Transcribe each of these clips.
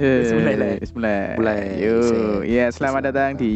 Mulai. Mulai. Sip. ya selamat datang di.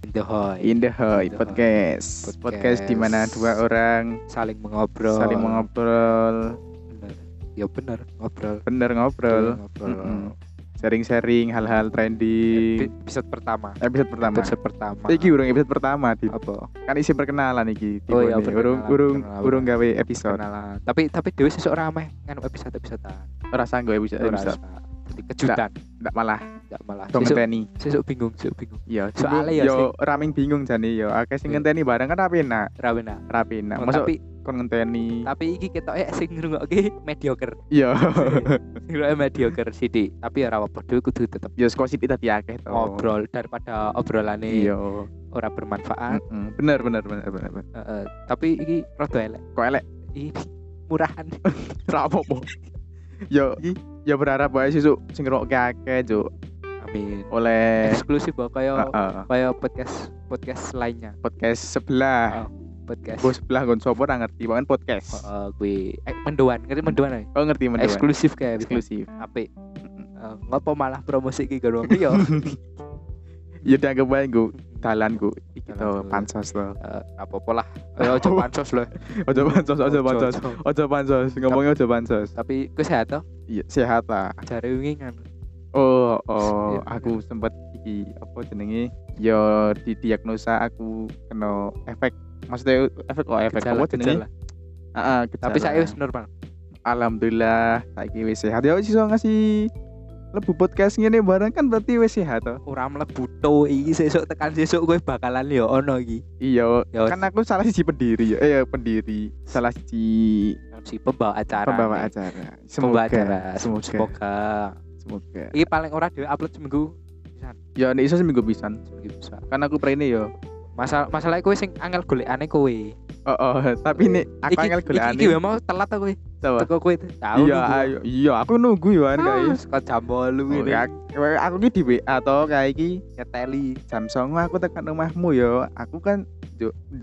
In the Hoy In the Hoy. Podcast. Podcast. Podcast di mana dua orang saling mengobrol. saling mengobrol, Bener. Ya bener, ngobrol. bener ngobrol, Ngobrol. Sharing-sharing hal-hal trending. Episode pertama. Episode pertama. Episode pertama. Iki urung episode pertama di apa? kan isi perkenalan iki. Oh iya, urung perkenalan, urung perkenalan. urung gawe episode. Kenalan. Tapi tapi dewe sesuk ameh nganu episode-episode Ora sanggo episode. Episode. Jadi kejutan. Ndak malah Enggak malah. dong Sesuk, ngenteni. sesuk bingung, sesuk bingung. Iya, Soalnya ya yo raming bingung jane yo. Akeh sing Iya. ngenteni bareng kan rapi enak, Ra benar. rapi enak. Oh, Masuk tapi kon ngenteni. tapi iki ketoke sing ngrungokke mediocre. Iya. Ngrungokke mediocre sithik, tapi ora apa-apa dhewe kudu tetep Yo saka sithik tapi akeh to. ngobrol daripada obrolane Iya. ora bermanfaat. Mm-mm. Bener bener bener bener. bener. Heeh, tapi iki rada elek. Kok elek Ini murahan. ra apa-apa. Yo ya berharap wae sesuk sing ngrungokke akeh, Cuk. Amin. Oleh Eksklusif kok kaya Heeh. kaya podcast podcast lainnya. podcast sebelah. Podcast. Bos sebelah gon sapa ora ngerti, bahkan podcast. Heeh, kuwi eh, mendoan, ngerti mendoan ae. Oh ngerti mendewan. Eksklusif kayak Eksklusif. Apik. Eh, ngopo malah promosi iki wong liya? Ya dianggap dalan ku iki to Dalan ku. pansos to. Eh, apa-apa lah. Ayo aja pansos loh. Ojo pansos, ojo pansos. Ojo. Ojo pansos, ngomongnya ojo pansos. Tapi ku sehat toh? Iya, sehat lah. Jare wingi kan. Oh, oh, Iya, aku sempat iki apa jenenge? Yo didiagnosa aku kena efek maksudnya efek kok efek apa jenenge? Heeh, Tapi saya wis normal. alhamdulillah saiki wis sehat. Ya wis iso ngasih lebu podcast ngene bareng kan berarti wis sehat to. Ora mlebu to iki sesuk tekan sesuk kowe bakalan yo ono iki. Iya, Ya kan aku salah siji pendiri ya. Eh, ya, pendiri. Salah siji si pembawa acara. pembawa nih. acara. Pembawa Semoga, acara. semoga, Semoga. semoga. Iki paling ora dhewe upload seminggu pisan. Ya nek iso seminggu pisan. Seminggu bisa. Kan aku prene yo. Masalah masalah kowe sing angel golekane kowe. Oh, oh, tapi nek aku Iki- angel Iki, golekane. iki memang telat kowe. Coba. Teko kowe itu. Tahu Iya, ayo. Iya, aku nunggu yo kan Ah, guys. Kok jam 8 Oh, ini. ya, aku ki di WA to kayak iki Nyeteli. jam 09.00 aku tekan rumahmu yo. Aku kan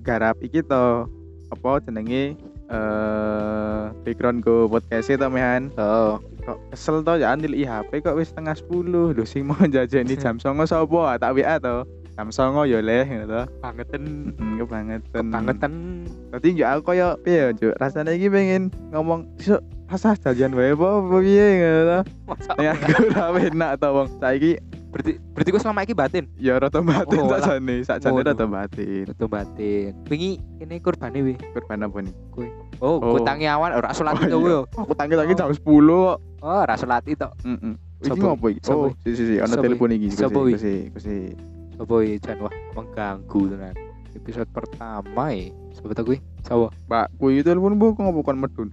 garap iki to. Apa jenenge eh background go podcast to mehan. Oh. Kok kesel to ya antil HP kok wis setengah 10 lho sing mau jajani jam 09.00 sapa tak WA to. Jam 09.00 yo leh to. Bangetan. Hmm, kebangetan. Bangetan. Tadi ya aku koyo piye Juk? Rasane iki pengen ngomong iso rasa jajan wae apa piye. Masa Nek aku ora enak to wong. Saiki berarti berarti kau selama ini batin ya rada batin Oh, lah. sakjane, sakjane Ngono. rada batin. itu batin wingi ini kurbane wi Korban apa nih? oh, Oh. oh. kutangi awan ora sholat Oh, itu iya. yo Aku tangi lagi jam 10 kok. oh ora sholat itu Heeh. Iki Sopo? ngopo iki? Oh, si si si ana telepon iki. Sopo iki? Kusi, kusi. Apa ya jan wah mengganggu tenan episode pertama ya tau gue siapa Pak, kuwi telepon bu kok ngopo kon medun?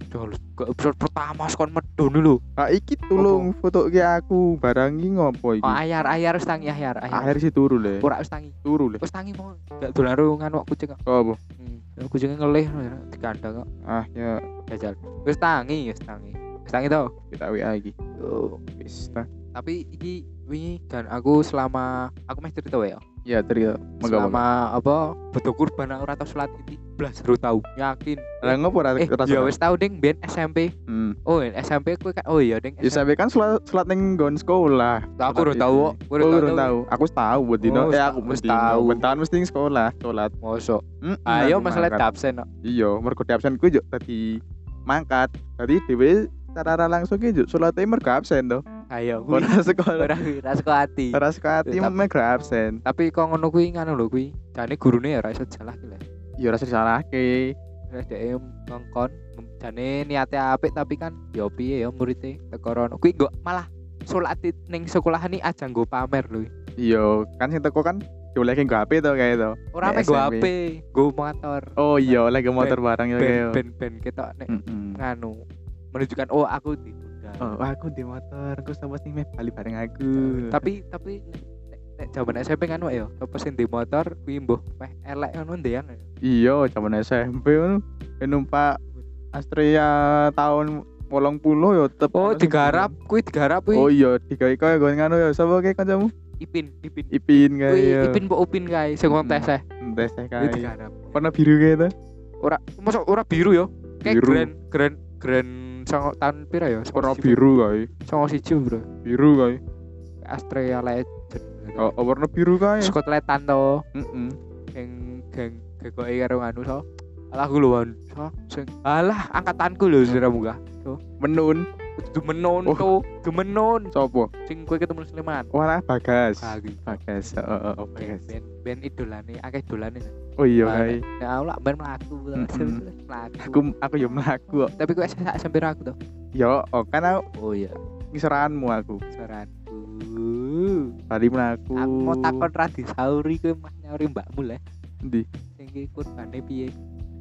Ke episode pertama sekon medun dulu Ah iki tulung foto ke aku barang iki ngopo iki? oh ayar ayar wis tangi ayar ayar Akhir sih turu le. ora wis tangi Turu le. wis tangi mau gak dolan ro nganu kucing kok Kok apa? hmm. kucingnya ngelih di kandang kok Ah ya jajal wis tangi wis tangi wis tangi tau kita WA iki. oh. Wis. Tapi iki wingi dan aku selama aku meh cerita ya Ya, cerita. Monggo. selama apa betul kurban aku ora tau salat iki blas seru tau yakin Lah ngopo ora eh ya wis tau ding ben SMP Hmm. oh SMP ku kan oh iya ding Ya sampe kan sholat sholat ning nggon sekolah. aku Sholat udah tahu aku Oh, udah urung tahu tahu. Aku tahu buat dino. Oh, Eh aku mesti tahu. Bentan mesti sekolah sholat. mosok ayo aku masalah mangkat. absen Iya, mergo absen ku yo tadi mangkat. Tadi dhewe secara langsung ki yo salate mergo absen to. Ayo kuwi. Ora sekolah. ora ora sekolah hati Ora sekolah Tapi- mergo absen. tapi kok ngono kuwi nganu lho kuwi jane gurune ya ora iso jalah ki lho Ya ora disalahke. Terus dia ngongkon jane niate apik tapi kan ya piye ya muridé teko rono kuwi nggo malah salat di- ning sekolahan iki aja nggo pamer lho Iya, kan sing teko kan diolehin nggo HP to kae to. ora nggo SMP. HP nggo motor Oh iya, lagi motor barang ya ben ben ben ketok nek nganu menunjukkan oh aku ditunda Oh, aku di motor, aku sama sing meh bali bareng aku. tapi tapi nek jaman SMP kan wae ya apa sing di motor kuwi mbuh meh elek ngono ndeyang ya. iya, zaman SMP ngono. Numpak Astrea tahun 80 yo tetep oh digarap kuwi digarap kuwi Oh iya, digawe kaya nggon ngono ya. Sapa kae kancamu? ipin ipin Ipin kae. kuwi ya. ipin mbok upin kae sing wong Mm-mm. teseh Tes teh kuwi kae. digarap Warna biru kae to. ora mosok ora biru yo kayak grand grand grand songo tahun pira ya Warna biru kae. songo siji bro Biru kae. Astrea Legend Oh, oh, warna biru kae. Skotletan to Heeh. geng geng gegoke karo anu so alah gue luan so sing alah angkatanku lho sira muga Menun. Kudu menon Oh. to kudu menon Sopo? sing kowe ketemu Sleman Wah, Bagas. Bagi. Bagas. Heeh, oh, ben Bagas. ben ben idolane akeh dolane Oh iya kae. ya aku lak ben mlaku mlaku Aku aku yo mlaku kok. tapi kowe sak sampe aku to Yo, oh kan aku oh iya ngisoranmu aku. saranku Bali mlaku. aku mau takon Radi Sauri kowe mah nyauri mbakmu lah Ndi? sing kurbane piye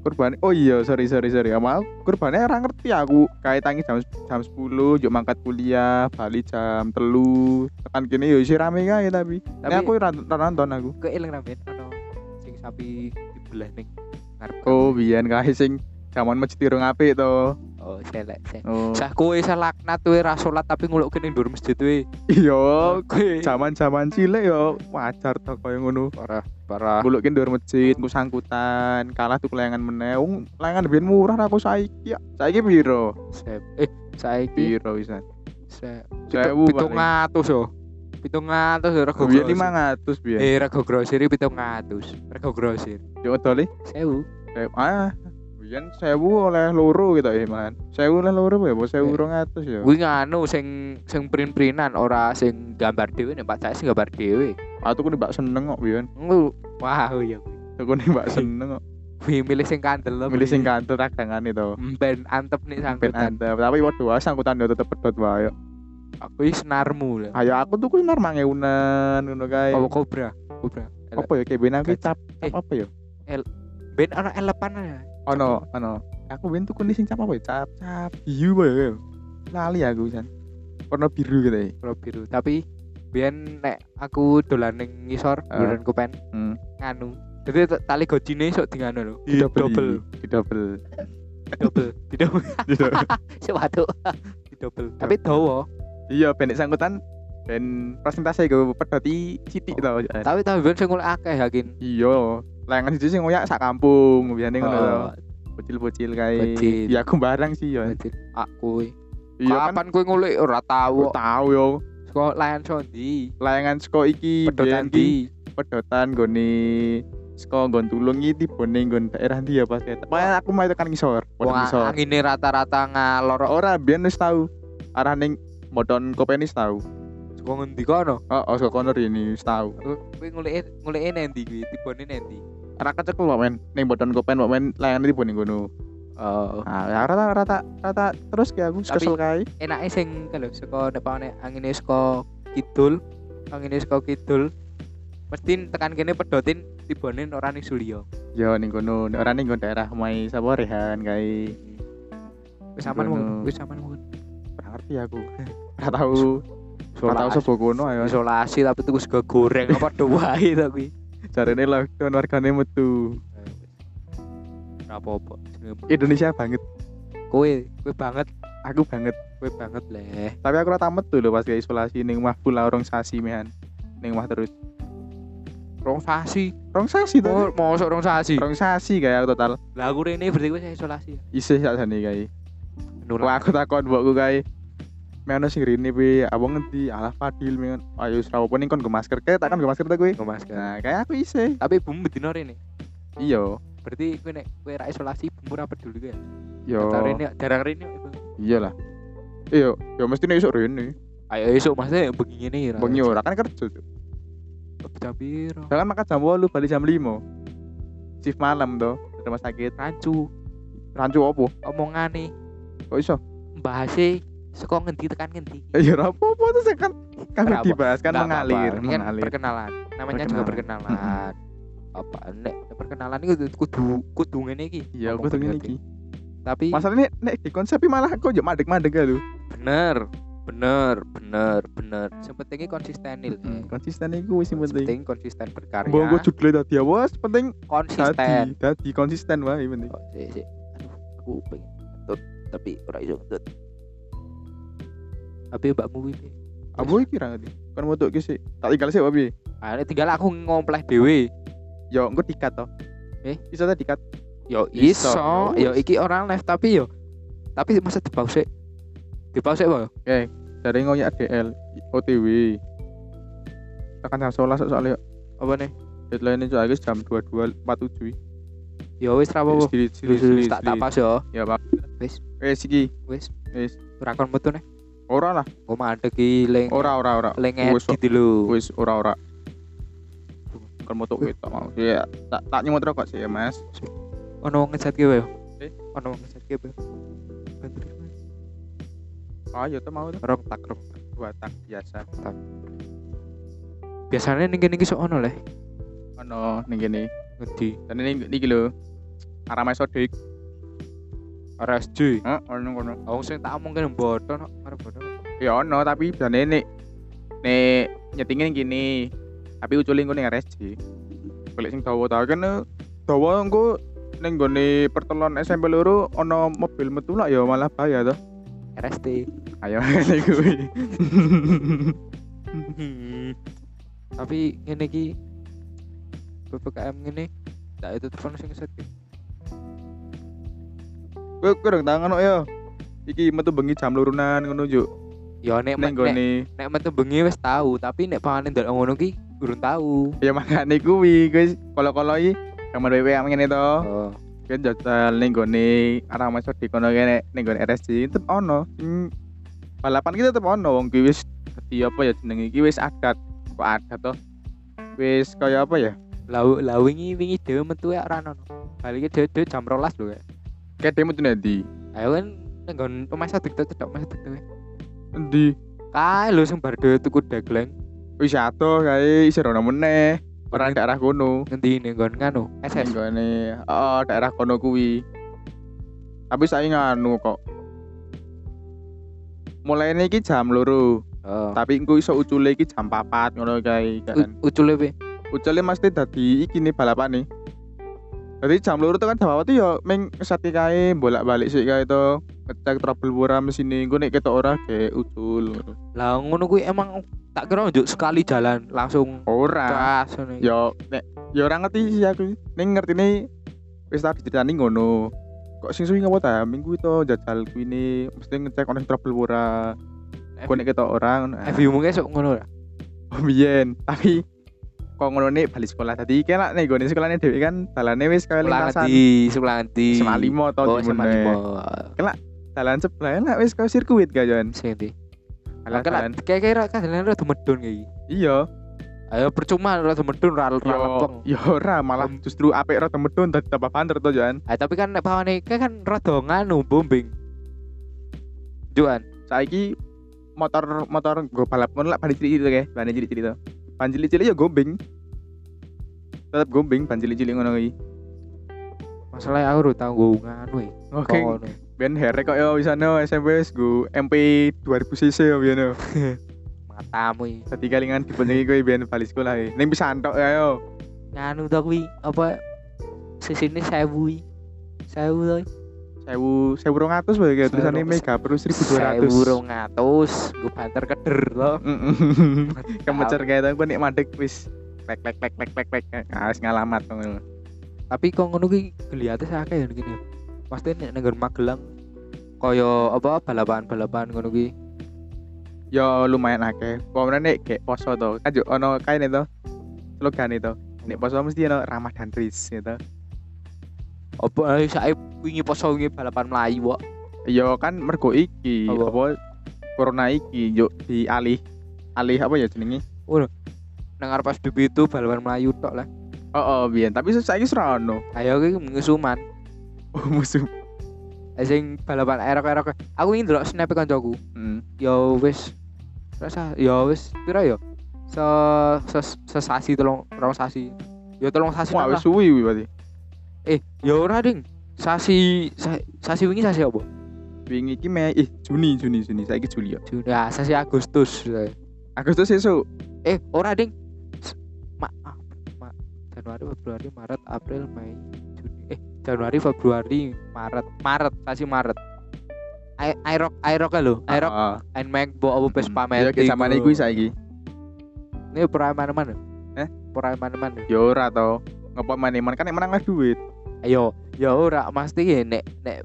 Kurban. Oh iya, sorry sorry sorry. Aku kurbannya ora ngerti aku. Kayak tangi jam jam 10, yuk mangkat kuliah, bali jam telu. Tekan kene yo isi rame kae tapi. Tapi Tapi- aku ora nonton aku. kowe eling ra ben ono sing sapi dibelah ngarep Oh, biyen kae sing zaman masjid irung apik to. Oh selek sel Oh. Sah kowe salaknat kowe ra salat tapi nguluk kene ndur masjid kowe. Iya, kowe zaman-zaman cilik yo wajar to koyo ngono. parah parah. Bulukin dur masjid, ku sangkutan, kalah tuh layangan meneh. Wong layangan biyen murah aku saiki ya. Saiki piro? Sep. Eh saiki Piro wisan? se Sewu pitung atus yo. Pitung atus rego grosir. 500 biyen. Eh rego grosir pitung atus. Rego grosir. Yo dole. Sewu. Eh, ah, biyen 1000 oleh loro gitu ya, Man. 1000 oleh loro ya, apa 1000 Eh. 200 ya. Kuwi nganu sing sing print-printan ora sing gambar dhewe nek Pak sing gambar dhewe. Aku ku mbak seneng kok biyen. Wah iya. Aku nih mbak seneng kok. Kuwi milih sing kandel lho. Milih sing kantor ragangane to. ben antep nih Ben sangkutan. antep, tapi waduh ah, sangkutan yo tetep pedot wae. Aku iki senarmu lho. Ayo aku tuh ku nar mangeunan ngono kae. Oh, kobra. Kobra. Apa ya kayak ben aku cap Eh. apa ya? Ben ana elepan aja. Ono, ono. Aku ben tuku sing cap apa ya? Cap cap hiu ya? Lali aku kan. Warna biru gitu ya. Kalau biru. Tapi biyen nek aku dolan ning ngisor Ah. bulan kupen Hmm. nganu. Jadi tali gojine sok di nganu lho. Di double. Di double. Di double. Di double. Sewaduh. Di double. Tapi dawa. Iya, ben nek sangkutan ben persentase gue pedoti sithik to. Tapi tapi ben sing mulai akeh yakin. Iya, layangan siji sing ngoyak sak kampung, biasane ngono to. Oh, Bocil-bocil kae. Bocil. Ya aku barang sih ya. Berarti aku. Iya kan Kapan kowe ngulik ora aku tahu. tahu yo. Kok layan sondi. Layangan seko iki Pedotan di. pedotan gone seko nggon tulung iki tibone nggon daerah ndi ya pas ya. Pokoknya aku mau tekan ngisor. Wah, ngisor. angine rata-rata ngalor. Ora biyen wis tahu. Arah ning modon kopenis tahu. Kok ngendi kono? Oh, oh saka kono ini wis tahu. Kowe ngulike ngulike nendi kuwi? Tibone nendi? Arah kecekel kok men. Ning modon kopen kok men layangan tibone ngono. Oh. Nah, ya rata rata rata terus kayak aku kesel kae. enake sing kalau saka nek pawane angine saka kidul, angine saka kidul mesti tekan kene pedotin tibone ora ning Sulyo. Yo ning kono, nek ora ning daerah mai sapa Rehan kae. Wis aman mungkin, wis aman mungkin. Ora ngerti aku. Ora tahu. Ora Isolasi, sapa kono ayo. isolasi tapi tuku sego goreng apa do wae ta kuwi. Jarene lockdown wargane metu. Ora apa-apa. Indonesia banget. Kowe, kowe banget, Aku banget. kowe banget leh. Tapi aku ora tamet tuh lho pas kayak isolasi ning omah pula orang sasi mehan. Ning omah terus. Rong sasi. Rong sasi to. Oh, mosok rong sasi. Rong sasi kayak total. Lah aku rene berarti kowe isolasi. Isih sakjane kae. Wah Nurah. aku takon mbokku kae. Meano sing rene pi, abang ngendi? Alah Fadil men. Ayo wis ra apa ning kon go masker kae takkan go masker ta kowe. Nggo masker. Nah, kayak aku isih. Tapi bumbu bedino rene. Iya. Berarti kowe nek kowe ra isolasi bumbu ora peduli kowe. Yo. Rene jarang rene. Iyalah. Iya, ya mesti nek esuk rene. Ayo esuk mas ya begini nih. Bengi ora kan kerja. Cuk. Jam piro? Jangan makan jam 8 balik jam 5. Shift malam di rumah sakit. Rancu Rancu opo? omongane Kok iso? bahase saka ngendi tekan ngendi. Ya ora apa-apa tuh kan kan apa- dibahas kan Nggak mengalir, apa-apa. Ini kan mengalir. perkenalan. Namanya juga perkenalan. Apa nek perkenalan itu kudu kudu ngene iki. Iya, tuh bener iki. Tapi Masalahnya nek di konsep malah kok yo madeg-madeg ya lu. bener, bener, bener, bener. Sepentingnya konsisten nih. Hmm, konsisten wis sing penting. Penting konsisten berkarya. Mbok gue judule tadi awas penting konsisten. dadi konsisten wae penting. Sih sih. Aduh, aku pengen tapi ora iso mbakmu kuwi piye? Abu iki ra ngerti. Kan motok ki sik. Tak tinggal sik wae. Ah, tinggal aku ngompleh dhewe. Yo engko dikat to. Eh? Iso ta dikat. Yo Iso, iso, yo iki orang live tapi yo tapi masa di pause. Di pause apa? Dari ngoyak DL OTW. tekan jam 11 soalnya Apa nih? deadline ini soalnya jam 22.47 Ya wis ra apa-apa. Tak tak pas ya. ya pak Wis wis iki wis. wis Ora kon metu nih. Ora lah Oh mandek iki leng. ora ora ora Wis, edit lho. wis ora ora kan moto kita mau ya tak tak nyemot rokok sih ya mas Ono wong ngejat ki wae. Eh? Ono wong ngejat ki wae. Bantu Mas. ayo tuh mau tuh Rong tak rong. dua tak biasa Biasanya ning kene iki sok ono leh. ono ning gini Ngendi? dan ini iki lho arah mesodik RSJ. Heeh, ono kono. Wong sing tak omong kene boto no, arep boto. Ya ono tapi jane nek nek nyetingin gini. Tapi uculin ning RSJ. Golek sing dawa ta kan dawa engko ning gone pertelon SMP loro ono mobil metu lah ya malah bahaya to. RST. Ayo ngene kuwi. Tapi ngene iki PPKM ngene tak itu telepon sing set ki. Kowe kurang tangan kok ya. Iki metu bengi jam lurunan ngono juk. Ya nek nek, gone nek metu bengi wis tahu, tapi nek pangane ndelok ngono ki urung tahu. ya makane kuwi kuwi kolo-kolo iki kamar WP ngene to. Oh. kan jajal ning gone arah masuk di kono kene ning gone RSC tetep ono sing balapan kita tetep ono wong ki wis dadi apa ya jenenge iki wis adat kok adat to wis kaya apa ya Lau lau wingi wingi dhewe metu ya ora ono. Balik dhewe dhewe jam 12 lho ya. Demo tuh nanti Ayo kan nggon pemain sadik tuh cedok pemain sadik tuh. endi? Kae lho sing bar dhewe tuku dagleng. wis ato kae isih ono meneh. Ora daerah kono. Ngendi ning nggon nganu? Ning SS. gone oh daerah kono kuwi. Tapi saya nganu kok. Mulai iki jam loro. Oh. tapi engko iso ucule iki jam 4 ngono kae kan Ucule pe. ucapnya mesti dadi iki nih balapan nih jadi jam loro tuh kan jam tuh ya meng kesati kae bolak balik sih kae to ngecek trouble ora mesin gue nek ketok ora kayak ngono. Lah ngono kuwi emang tak kira njuk sekali jalan langsung ora. ngono. yo nek ya orang ngerti sih aku. Ning ngerti nih wis tak diceritani ngono. Kok sing suwi ngopo ta? Minggu itu jajal kuwi ini mesti ngecek ono trouble ora gue nek ketok orang FU mungkin sok ngono ora. oh biyen. Tapi kok ngono nih balik sekolah tadi kan lah nih gue sekolahnya dewi kan balane wis kaya Sebelah lintasan ngendi? Sebelah? Semak limo Oh, atau di semak mana limo. Dalan sebelah enak wis kau sirkuit gak Jon Sing ndi? Dalan Oke lah, dalan kayak kayak kan dalan rada medun kayak. Iya Ayo percuma rada medun ra ra Yo lempeng. yo ora malah justru apik rada medun dadi tambah banter to Jon Ah, tapi kan nek pawane kan rada nganu bombing. Juan. Saiki motor motor gue balap ngono lah balik cilik kayak ban cilik-cilik to ban cilik-cilik ya gombing tetep gombing ban cilik-cilik ngono iki Masalah aku udah tau gue nganu e. Oke, ben herek kok ya bisa no SMP go MP 2000 cc ya biyen Matamu iki. Tadi kalingan dibenjengi kowe biyen balik sekolah e. Ning bisa antok ya yo. Nganu ta kuwi apa sisine 1000 iki. 1000 to. Sewu sewu rong atus kayak tulisannya Sewu- mega perlu seribu dua ratus. 1200. Gue banter keder to. Kemecer kayak itu gue nek madek wis lek lek lek lek lek lek harus ngalamat ngono. Tapi kok ngono ki kelihatan akeh ya gini. Pasti nek nang Magelang kaya apa balapan-balapan ngono ki. Ya lumayan akeh. Pokoknya nek kayak poso to. Kan yo ono kae to. Slogan itu. Nek poso mesti ono ramah dan ris gitu. Apa ae sae wingi poso wingi balapan melayu kok. Ya kan mergo iki Apa? apa corona iki yo dialih alih apa ya jenenge? Nang arep PSBB itu balapan melayu tok lah. Oh, oh biyen, tapi saiki ora ono. Ayo ki ngusuman. Oh, musuh. Eh, Sing balapan erok-erok. Aku ingin ndelok snap kancaku. Hmm. Ya wis rasa ya wis pira ya? Se se sesasi tolong rong sasi. Ya tolong sasi Wah, wis suwi berarti. Eh, ya ora ding. Sasi sa- sasi wingi sasi apa? Wingi iki Mei, ih Juni, Juni, Juni. Saiki Juli ya. Juni, ya sasi Agustus. Agustus esuk. Eh, ora ding. Ma, ah, ma, Januari, Februari, Maret, April, Mei, Juni. Eh, Januari, Februari, Maret, Maret, sasi Maret. Ai- Airok, Airok lho, Airok, Heeh. Ain Mac, bo apa pes Ya pamer. kayak zamane kuwi saiki. Ini pura mana-mana. Eh? Pura mana-mana. Ya ora to. Ngopo maneman kan nek menang duit. Ayo, ya ora mesti ya nek nek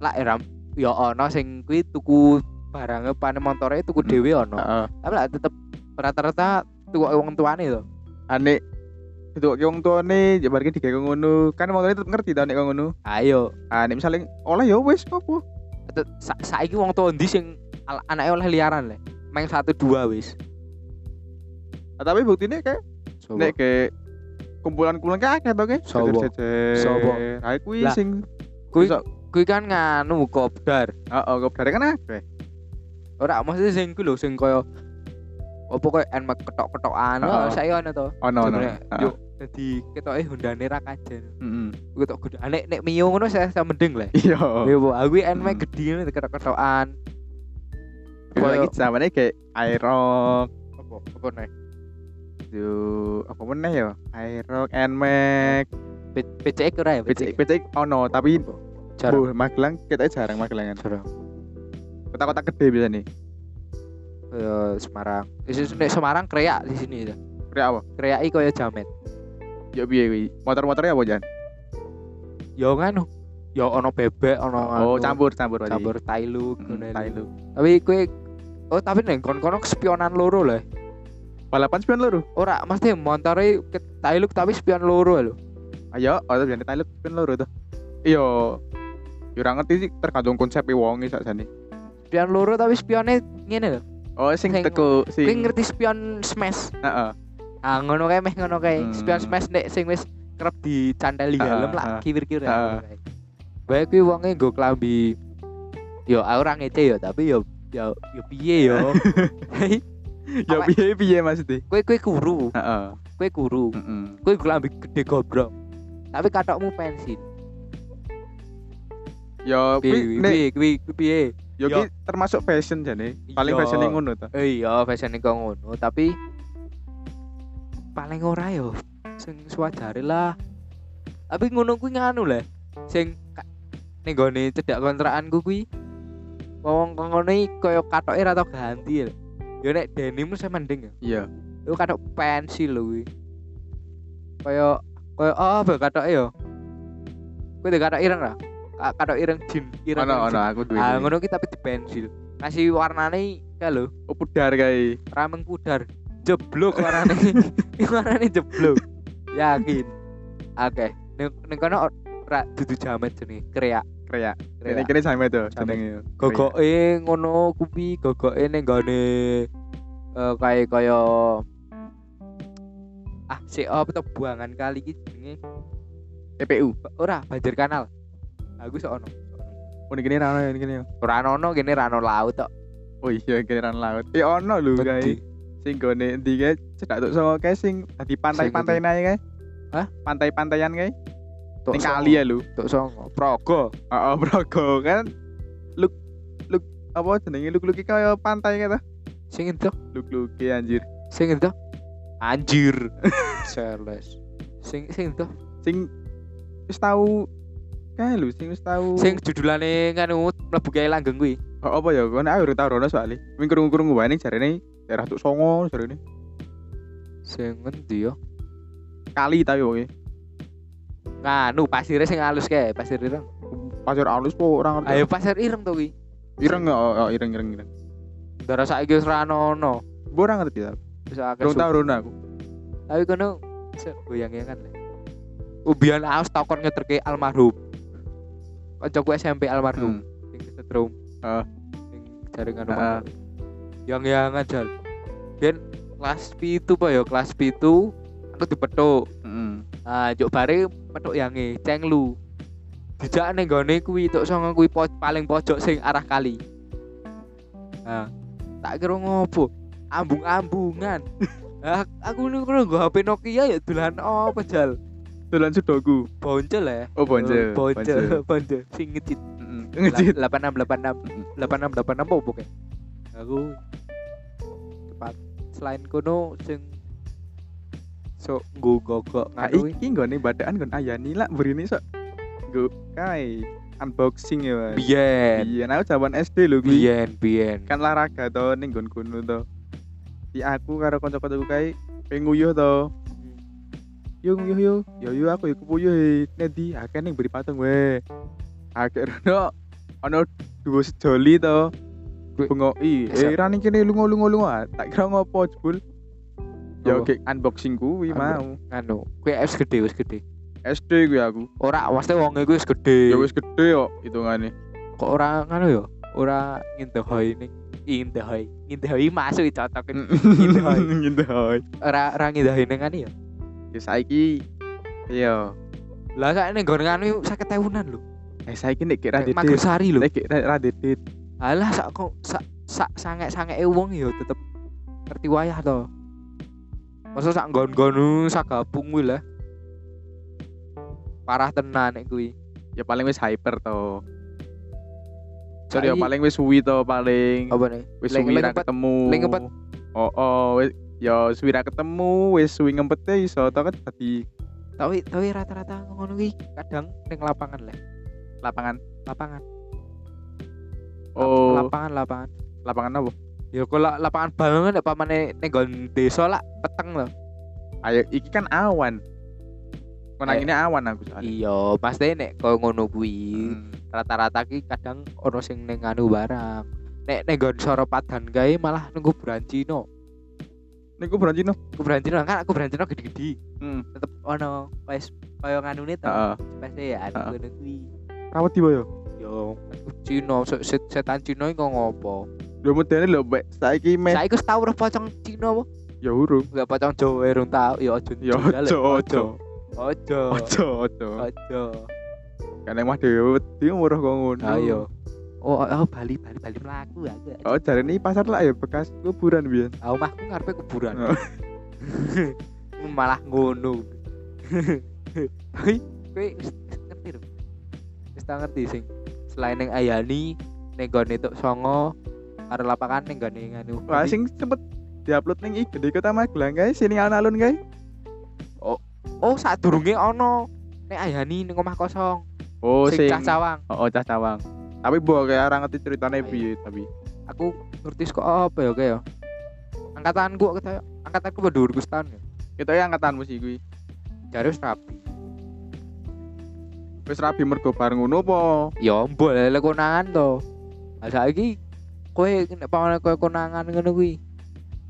lak ram ya ono sing kuwi tuku barangnya pane motore tuku Hmm. dhewe ono. Heeh. Tapi lah tetep rata-rata ditukoke wong tuane to. ane itu ki wong tuane ya bareng digawe ngono kan wong tuane tetep ngerti ta nek kok ngono Ayo. ah nek misalnya oleh ya wis apa sa saiki wong tuwa ndi sing anake oleh liaran le. Main satu dua wis. Ah, tapi buktinya kayak nek kayak kumpulan-kumpulan kayak akeh to ke Sopo? Sopo? ha kuwi Lah. sing Kuwi iso- kuwi kan nganu kopdar. heeh kok dari kan akeh Ora maksudnya sing kuwi lho sing koyo apa koyo enmek ketok-ketokan. Heeh. Oh, saya ono to. ono ono. Yuk, dadi ketoke Hondane ra kajen. heeh Ketok gede. Nek nek Mio ngono saya saya mending le. iya Yo, Bu, aku Hmm. gede ngono ketok-ketokan. Kalau lagi zamannya kayak Aerox Apa? Apa nek? Yo apa meneh ya Aerox Nmax PCX ora ya? PCX PCX ono tapi Jarang. Magelang kita jarang Magelangan Jarang. kota-kota gede bisa nih Koyo Semarang. Nek Semarang kreak di sini ya. kayak apa Kreaki koyo jamet. ya biye kuwi motor-motornya apa jan Yo nganu. Yo ono bebek, ono oh anu, campur campur campur Mm, Thailand. lho. Tapi kue Oh tapi neng kon-kono spionan loro lah. Balapan spion loro Ora mesti montore ke Thailand tapi spion loro lho. ayo oh tapi Thailand spion loro tuh iya yo ora ngerti sih tergantung konsep wong iki sakjane Spion loro tapi spionnya ngene lho. oh sing Sing- teku Kowe sing ngerti spion smash? heeh Ah ngono kae meh ngono kae. Hmm. Spion smash nek sing wis kerep dicanteli Ah, helm ah. lah kiwir-kiwir. Ah. Bae kuwi wonge nggo klambi yo ora ngece yo tapi yo yo yo piye yo. Ya piye piye maksudnya kowe kowe kuru, heeh kowe kuru. heeh Kowe klambi gede gobrok. Tapi katokmu pensil. yo Piye nek piye kuwi piye? yo Yo. kuwi termasuk fashion jane paling Iya. fashion yang ngono tuh Eh, Iya, fashion kok ngono, tapi paling ora yo sing suwajare lah. Tapi ngono kuwi nganu lah. Sing ka- ning gone cedak kontrakanku kuwi wong kok ngono iki kaya katoke ra tau ganti lho. Yo nek denim saya mending ya. iya Itu katok pensil lho kuwi. Kaya kaya oh, apa katoke yo. Kuwi de katok ireng ra? Ka- Katok ireng jin, ireng. ono ono aku duwe Ah, ngono ki tapi di pensil. Kasih warnane kae lho. oh pudar kae rameng pudar jeblok warnane warnane jeblok yakin oke ning ning kono ora dudu jamet jenenge kreak kreak ini kreak kene sampe Sampe. jenenge. Gogoke ngono kuwi gogoke ning gone eh kaya kaya ah si apa to buangan kali iki jenenge EPU ora banjir kanal. Aku sok ono. Oh ini kene ra ono ini kene ora ono kene ra ono laut tok. Oh iya kene ra ono laut. Eh ono lho Wedi. sing gone endi kae? Cedak tuk songo kae sing pantai-pantai nae kae? Hah? pantai-pantaian tok ning kali ya lho tok songo. Progo heeh brogo kan? Luk luk apa jenenge? Luk luki kaya pantai kae ta? Sing entuk. Luk luki anjir. Sing entuk. Anjir. Seles sing sing entuk. Sing wis tau kae lho sing wis tau sing judulane nganu mlebu kae langgeng kuwi. Oh, apa ya? Kono aku ora tau rono soalnya wing krungu-krungu wae ning jarene daerah tuk songo jarene. Sing ngendi yo kali tapi wonge nganu pasire sing halus kae pasir ireng. Pasir alus po ora ngerti. Ayo pasir ireng to kuwi ireng oh, oh, ireng ireng ireng. Ndara saiki wis ra ono Gue ora ngerti tapi wis akeh tau rono aku. Tapi kono goyang-goyangan le ubian aus takon ngeterke almarhum. Kancaku SMP almarhum. Hmm. sing kesetrum. Heeh. sing jaringan motor yang yang ajal ben kelas pitu apa ya. Kelas pitu aku dipethuk. Heeh. Ah, juk bare petuk yange cenglu. Dijak ning gone kuwi tok songo kuwi po paling pojok sing arah kali. Nah, tak kira ngopo? Ambung-ambungan. Aku niku nggo HP Nokia ya dolan apa jal? Dolan sudoku. Boncel ya. Oh, boncel. Boncel, boncel. Sing ngecit. Heeh. Ngecit. 8686 8686 apa pokoknya. Aku cepat. Selain kono sing sok nggo gogok Nah, nganu iki nggone badaan nggon ayani lah burine sok. Go kae unboxing ya, Mas. biyen. Iya, aku zaman SD lho. Biyen, biyen. Kan olahraga to ning nggon kono to. Di aku karo kanca-kancaku kae pengen nguyuh to. Yo nguyuh yo. Yo yo aku yo kepuyuh e. Nendi akeh ning beri patung we. Akeh rono ono dua sejoli to. Bengoki, Bisa. eh ra ning kene lunga lunga lunga. Tak kira ngopo jebul. Ya oke unboxing kuwi mau. Anu, kuwi wis gede wis gede. SD kuwi aku. Ora, mesti wong iku wis gede. Ya wis gede kok hitungane. Kok ora ngono ya? Ora ngindahoi ning ngindahoi. Ngindahoi masuk cocok. Ngindahoi. Ngindahoi. Ora ora ngindahoi ning anu ya. Ya saiki iya. Lah sak ning nggon anu 50.000-an lho. Eh saiki nek kira Nek dedit. Magersari lho. Nek kira dedit. Alah sak kok sak sak sange-sangeke wong ya tetep ngerti wayah to. Masa sak nggon-nggon sak gabung kuwi lah. Parah tenan nek kuwi. Ya paling wis hyper to. Sorry ya paling wis suwi to paling. apa nih? Wis suwi ra ketemu. lek ngempet. Oh oh wis ya suwi ra ketemu wis suwi ngempete iso to kan dadi Tapi tapi rata-rata ngono kuwi kadang ning lapangan lah. lapangan. Lapangan. Lap- Oh, Lapangan lapangan. lapangan apa? Ya la- lapangan bal ngono nek pamane ning nggon desa lah peteng lho. Ayo iki kan awan. Ini awan aku soalnya. Iya, pasti nek koyo ngono kuwi. Hmm. rata-rata ki kadang ono sing ning anu barang nek ning nggon soro padan kae malah nunggu Brancino Niku berarti no. ku Brancino kan aku Brancino gede-gede Hmm. tetep ono wis koyo nganune to Heeh. pasti ya Heeh. ngono kuwi Rawat di yo. yo Cino se- se- setan Cino iku ngopo Lho medene lho mbek saiki meh saiki wis tau roh pocong Cino apa ya urung. enggak pocong Jawa urung tau ya aja Ya ojo ojo. ojo ojo Ojo ojo. ojo Kan emang dhewe wedi umur kok ngono. ayo oh, oh Bali Bali Bali mlaku aku Oh, jare ini pasar lah ya bekas kuburan biyen. Aku mahku ngarepe kuburan. Oh. Malah ngono. Tapi kowe ngerti lho. Wis ngerti sing selain ning Ayani ning gone songo karo lapangan ning gone nganu. Wah, sing sempet diupload ning iki di Kota Magelang guys, sini alun-alun guys. Oh, sadurunge ono ning Ayani ning omah kosong. Oh, sing sing cah cawang. Oh, oh, cah cawang. Tapi bo kayak orang ngerti ceritanya piye tapi. Aku ngerti kok apa ya kayak angkatanku kok kata angkatanku pada dhuwurku setahun ya. Kita ya angkatanmu sih kuwi. Jare wis rapi. Wis rabi mergo bareng ngono apa? Ya mbok lele konangan to. Lah saiki kowe nek pamane kowe konangan ngono kuwi.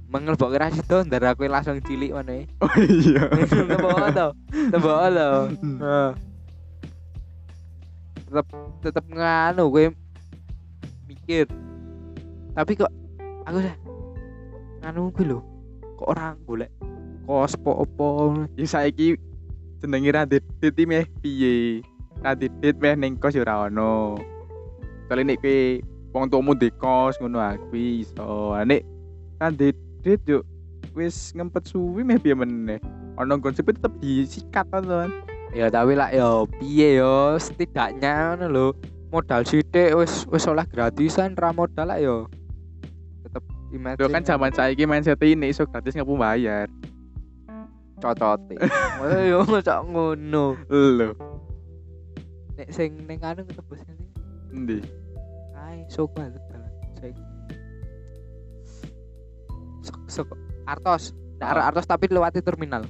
Mengelbokke ra sida ndara kowe langsung cilik maneh. Oh iya. Tembok to. Tembok to. Heeh. Tetep tetep nganu kowe mikir. Tapi kok aku sih nganu kuwi lho. Kok orang golek kos po-opo Ya saiki jenenge Radit Dit meh piye? Radit Dit meh ning kos ya ora ono. Kali nek kowe wong tuamu di kos ngono ah kuwi iso. Ah, Nek Radit Dit yo wis ngempet suwi meh piye meneh. Ono konsep tetep disikat kan. ya tapi lah ya piye yo setidaknya ngono lho modal sithik wis wis oleh gratisan ra modal lah yo tetep imagine Yo kan zaman saiki mindset ini iso gratis ngapu bayar. cocote oh yo cok ngono Lho, nek sing ning anu ketebus sing endi? Ae sok banget dalan sing sok sok Artos Nah, Ah. Artos tapi lewati terminal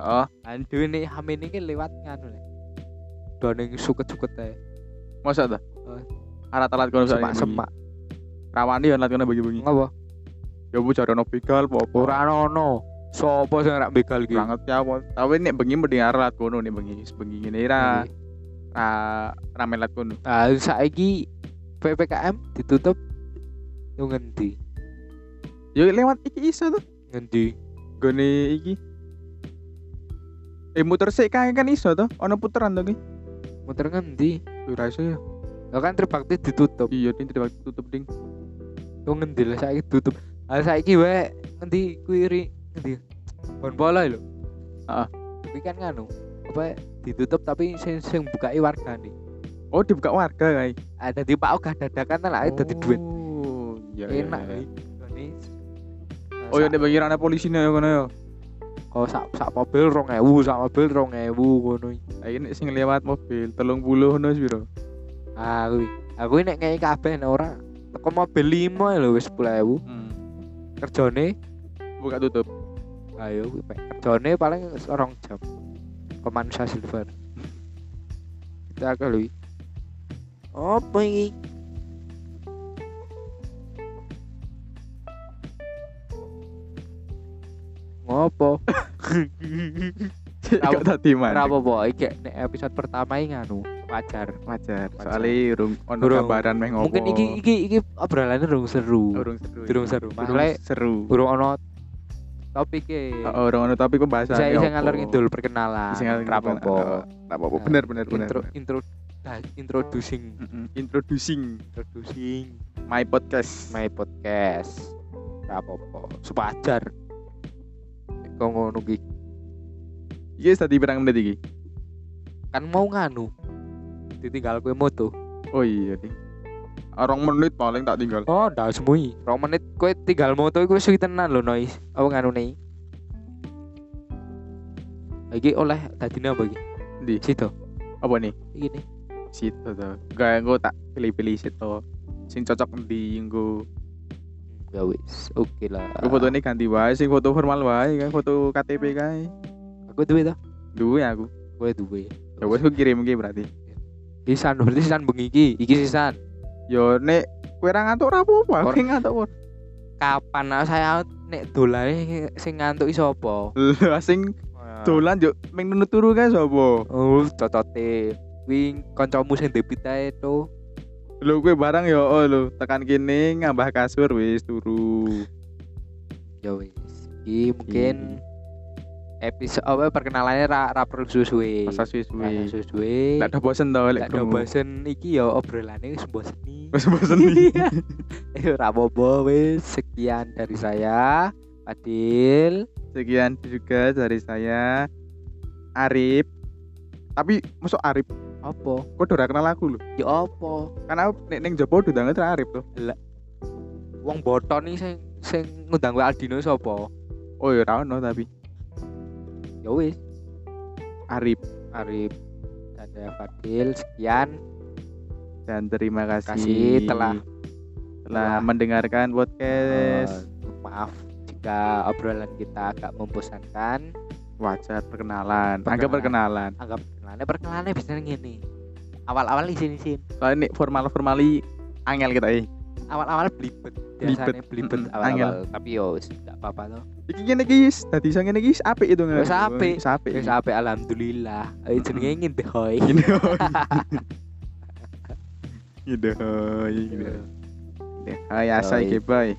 Oh, Andu ini Hamin ini lewat nganu le do ning suket-suket ae masa ta? Oh. Alat-alat kono soalnya semak-semak Rawani yo alat kono bengi-bengi. ngopo Ya bu jare ono begal apa apa. ora ono sopo sing rak begal ki Ora ngerti apa. Tapi nek bengi mending alat kono nek bengi bengi ngene ra ra rame alat kono. Nah, saiki PPKM ditutup yo ngendi? Yo lewat iki iso tuh. Ngendi? Gone iki. Eh muter sik kae kan iso tuh. Ono puteran tuh ki. Muter ngendi? Ora iso ya. Lah kan Tribakti ditutup. Iya, ding tidak tutup ding. Yo ngendi lah saiki tutup. Ah saiki wae ngendi kuwi ngendi? Bon bola lho. Heeh. Tapi kan nganu, apa ditutup tapi sing sing bukai warga nih. Oh, dibuka warga kae. Ada di Pak Ogah dadakan lah dadi duit. Oh, iya. iya, Enak iya. nih. Ini Oh, ya nek bengi ana polisine ya kono ya. Oh sak sak mobil 2000, sak mobil 2000 ngono. Ayo nek sing lewat mobil 30 ngono piro? Ah kuwi. Aku nek ngei kabeh nek ora teko mobil 5 lho wis 10000. Hmm. Kerjane Buka tutup. ayo kuwi Pak. Kerjane paling rong jam. Pemansa silver. Itu aku lho. Apa iki? ngopo Kok tadi mana? apa-apa iki nek episode pertama iki nganu wajar Wajar. Soalnya urung ono Urung. gambaran meh ngopo. mungkin iki iki iki obrolannya durung seru urung seru. Seru. Urung Masalah- seru. durung ono topike Oh, urung ono topik pembahasan. bisa ngalor ngidul perkenalan Bisa ngalor apa-apa. Bener bener bener. intro intro dah- introducing. Introducing. Introducing. My podcast. my podcast. Apa-apa. Sepajar. Kok ngono ki? Iya tadi berang menit iki. kan mau nganu. Ditinggal kue moto. Oh iya nih. Orang menit paling tak tinggal. oh ndak semui rong menit kue tinggal moto iku wis tenan lho noise apa nganu nih iki oleh tadi apa iki? Di situ apa nih? iki nih Situ tuh. Gak engko tak pilih-pilih situ. Sing cocok engko. Hmm, ya wis oke lah Aku foto ini ganti wae sing foto formal wae kan foto KTP kae. aku duwe to Duwe aku. kowe duwe Ya wes aku kirim iki berarti. sisan berarti sisan bengi iki iki sisan Yo nek kowe ra ngantuk ora apa-apa, aku ngantuk kok. kapan ah, saya nek dolane sing ngantuk iso apa Lah sing dolan yo ming turu kae sapa? oh cocote wing kancamu sing debit ae to Lho kowe barang yo oh lho tekan kene ngambah kasur wis turu. ya wis iki mungkin episode apa perkenalannya ra, ra perlu suwe Masa ra suwe-suwe. suwe Ndak ada bosen to lek ada bosen iki ya obrolannya wis bosen nih Wis bosen nih. Eh, ra apa-apa wis sekian dari saya Fadil Sekian juga dari saya Arif. Tapi masuk Arif, apa? Kok udah kenal aku lho. ya apa? Karena nek ning Jopo udah banget Arif tuh. wong boton nih sing sing ngundang gue Aldino sapa? Oh ya ra ono tapi. Ya wis. Arif. Arif. Ada Fadil. Sekian. Dan terima kasih, Kasih telah- telah mendengarkan podcast. Eh, maaf jika obrolan kita agak membosankan. Wajar perkenalan, Perkenalan. anggap perkenalan. anggap perkenalannya perkenalannya bisa gini awal-awal isin isin Soalnya ini formal formali angel kita eh. awal-awal belibet biasanya belibet awal-awal tapi yo nggak apa-apa loh Iki ngene iki, wis, dadi iso ngene iki apik itu Wis apik. Wis apik. wis apik alhamdulillah ayo jenenge ngintih hoy Gini. Gitu. Gitu. Gitu. Hai, asai Yoi. bye.